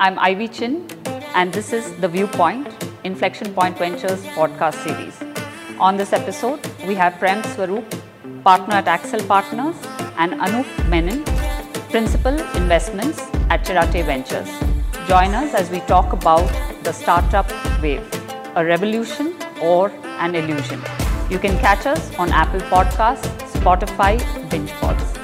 I'm Ivy Chin, and this is The Viewpoint, Inflection Point Ventures podcast series. On this episode, we have Prayank Swaroop, partner at Accel Partners, and Anoop Menon, principal investments at Chiratae Ventures. Join us as we talk about the startup wave, a revolution or an illusion. You can catch us on Apple Podcasts, Spotify, BingePods.